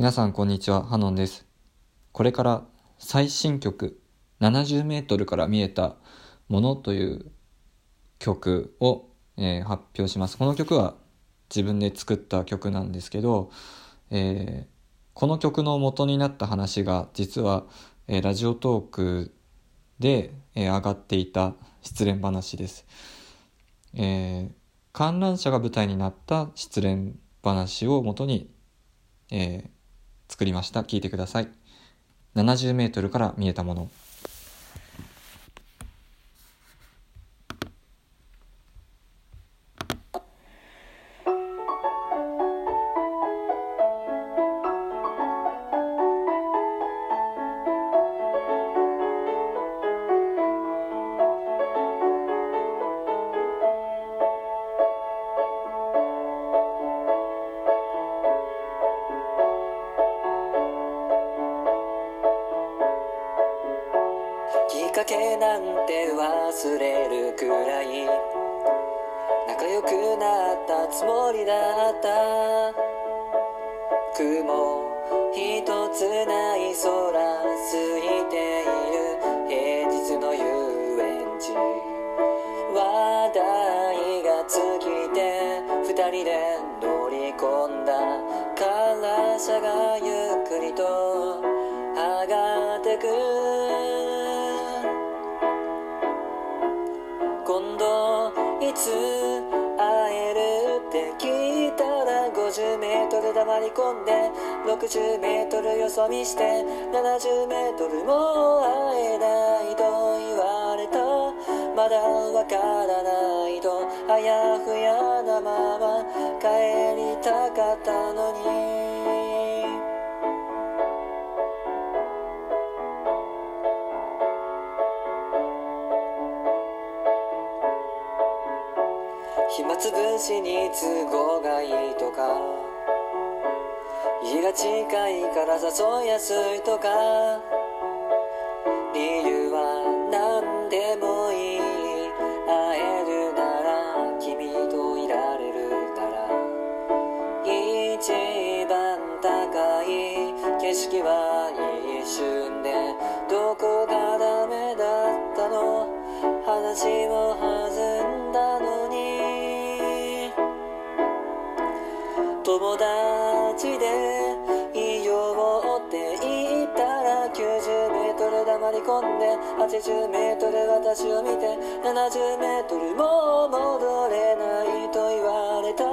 皆さんこんにちは、ハノンです。これから最新曲70メートルから見えたものという曲を、えー発表します。この曲は自分で作った曲なんですけど、えーこの曲の元になった話が実は、えーラジオトークで、え上がっていた失恋話です。え観覧車が舞台になった失恋話を元に、えー作りました。聞いてください。70メートルから見えたもの。かけなんて忘れるくらい。仲良くなったつもりだった。雲一つない空空いている。平日の遊園地。話題が尽きて二人で乗り込んだ。観覧車がゆっくりと上がってく。今つ会えるって聞いたら50メートル黙り込んで60メートルよそ見して70メートルも会えないと言われたまだわからないとあやふやなまま暇つぶしに都合がいいとか。家が近いから誘いやすいとか。り込んで80メートル私を見て70メートルも戻れないと言われた。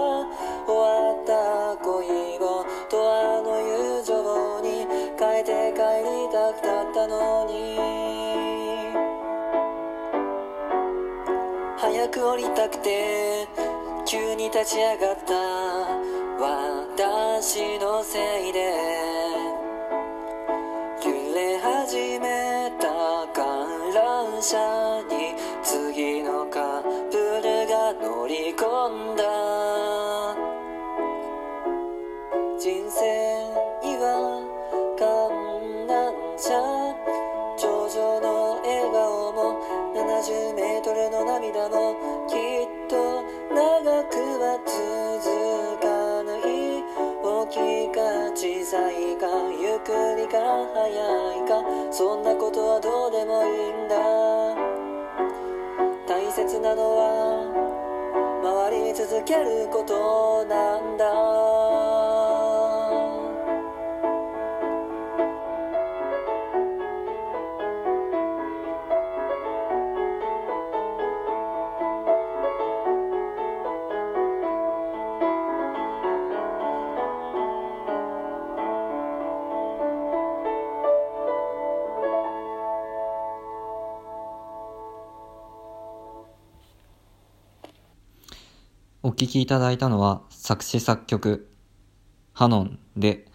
終わった恋をとあの友情に変えて帰りたくたったのに。早く降りたくて急に立ち上がった。私のせいで。車に次のカップルが乗り込んだ。人生には観覧車。頂上の笑顔も70メートルの涙もきっと長くは続かない大きいか小さいかゆっくりか早いか。そんなことはどうでもいいんだ。切なのは回り続けることなんだ。聴きいただいたのは作詞作曲ハノンで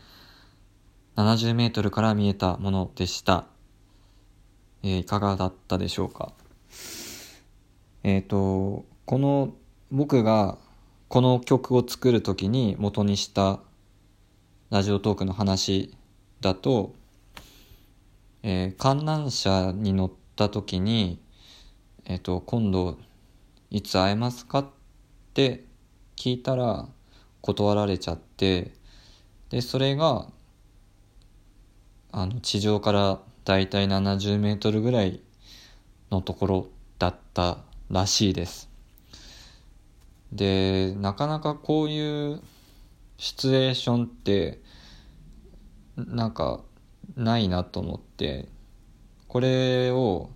70メートルから見えたものでした。えーいかがだったでしょうか？えっ、と、この僕がこの曲を作るときに元にしたラジオトークの話だと、えー観覧車に乗ったときに、えっ、と、今度いつ会えますかって聞いたら断られちゃってでそれがあの地上からだいたい70メートルぐらいのところだったらしいです。でなかなかこういうシチュエーションってなんかないなと思ってこれを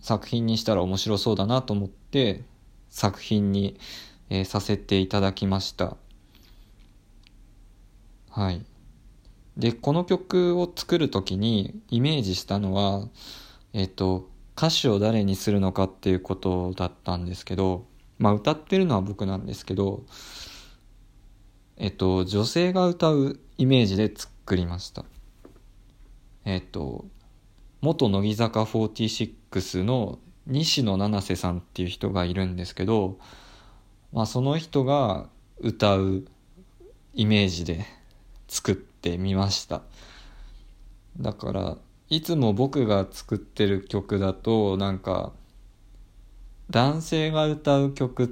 作品にしたら面白そうだなと思って作品に、えーさせていただきました。はい。でこの曲を作る時にイメージしたのはえっ、と歌詞を誰にするのかっていうことだったんですけどまあ歌ってるのは僕なんですけどえっと女性が歌うイメージで作りました。えっと元乃木坂46の西野七瀬さんっていう人がいるんですけど、まあ、その人が歌うイメージで作ってみました。だからいつも僕が作ってる曲だとなんか男性が歌う曲っ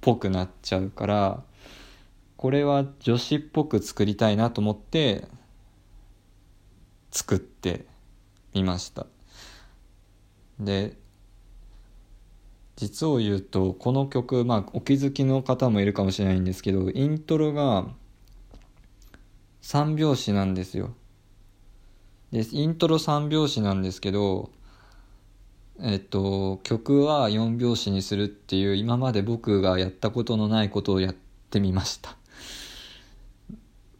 ぽくなっちゃうからこれは女子っぽく作りたいなと思って作ってみました。で実を言うとこの曲まあお気づきの方もいるかもしれないんですけどイントロが3拍子なんですよ。でイントロ3拍子なんですけどえっと曲は4拍子にするっていう今まで僕がやったことのないことをやってみました。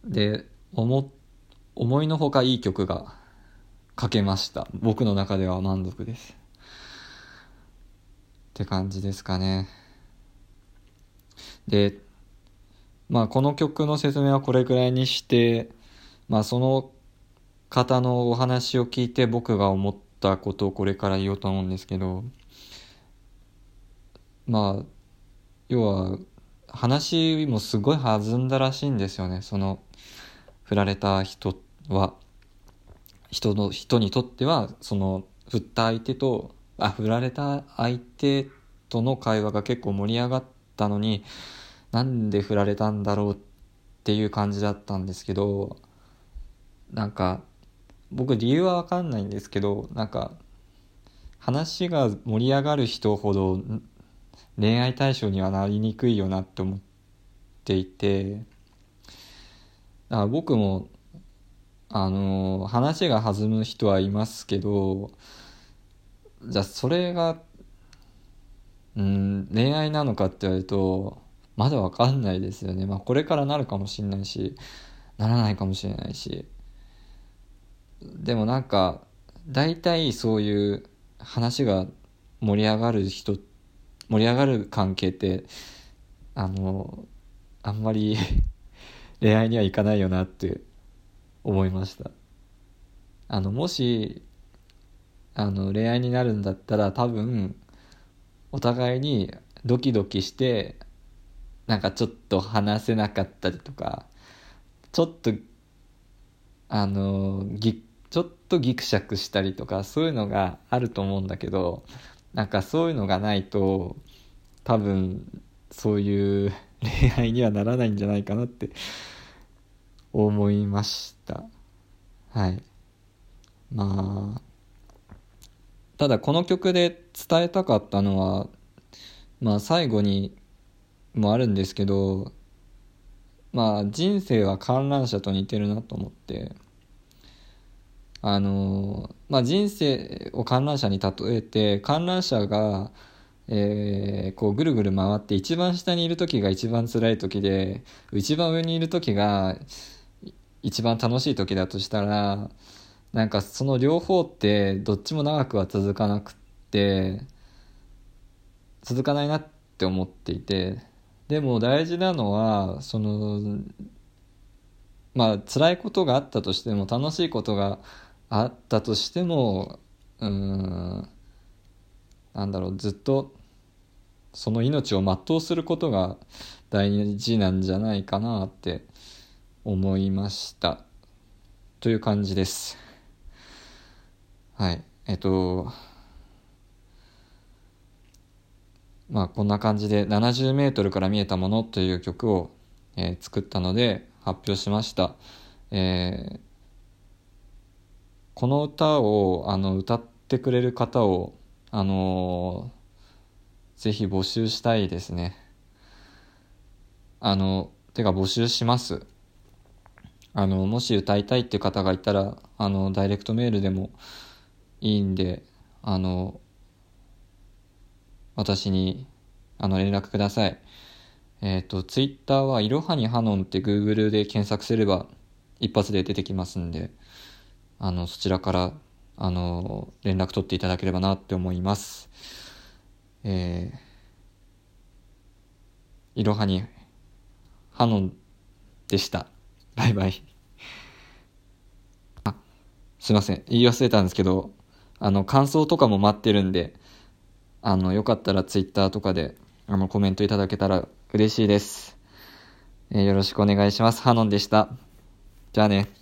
で思思いのほかいい曲が書けました。僕の中では満足です。って感じですかね。でまあこの曲の説明はこれくらいにしてまあその方のお話を聞いて僕が思ったことをこれから言おうと思うんですけどまあ要は話もすごい弾んだらしいんですよねその振られた人は。人の人にとってはその振った相手とあ振られた相手との会話が結構盛り上がったのになんで振られたんだろうっていう感じだったんですけどなんか僕理由は分かんないんですけどなんか話が盛り上がる人ほど恋愛対象にはなりにくいよなって思っていてだから僕もあの話が弾む人はいますけどじゃあそれがうん恋愛なのかって言われるとまだ分かんないですよね。まあこれからなるかもしれないしならないかもしれないし。でもなんか大体そういう話が盛り上がる人盛り上がる関係ってあのあんまり 恋愛にはいかないよなって思いました。あのもしあの恋愛になるんだったら多分お互いにドキドキしてなんかちょっと話せなかったりとかちょっとあのぎちょっとギクシャクしたりとかそういうのがあると思うんだけどなんかそういうのがないと多分そういう恋愛にはならないんじゃないかなって思いました。はい。まあただこの曲で伝えたかったのはまあ最後にもあるんですけどまあ人生は観覧車と似てるなと思ってあのまあ人生を観覧車に例えて観覧車がえーこうぐるぐる回って一番下にいる時が一番辛い時で一番上にいる時が一番楽しい時だとしたらなんかその両方ってどっちも長くは続かなくって続かないなって思っていてでも大事なのはそのまあ辛いことがあったとしても楽しいことがあったとしてもうーんなんだろうずっとその命を全うすることが大事なんじゃないかなって思いました。という感じです。はい。えっとまあこんな感じで70メートルから見えたものという曲を、えー作ったので発表しました、えーこの歌をあの歌ってくれる方をあのぜひ募集したいですね。あのてか募集します。あのもし歌いたいって方がいたらあのダイレクトメールでもいいんであの私にあの連絡ください。えっ、とツイッターはいろはにハノンって Google で検索すれば一発で出てきますんであのそちらからあの連絡取っていただければなって思います。えー、いろはにハノンでした。バイバイ。あすいません。言い忘れたんですけどあの感想とかも待ってるんであのよかったら Twitter とかであのコメントいただけたら嬉しいです、えーよろしくお願いします。ハノンでした。じゃあね。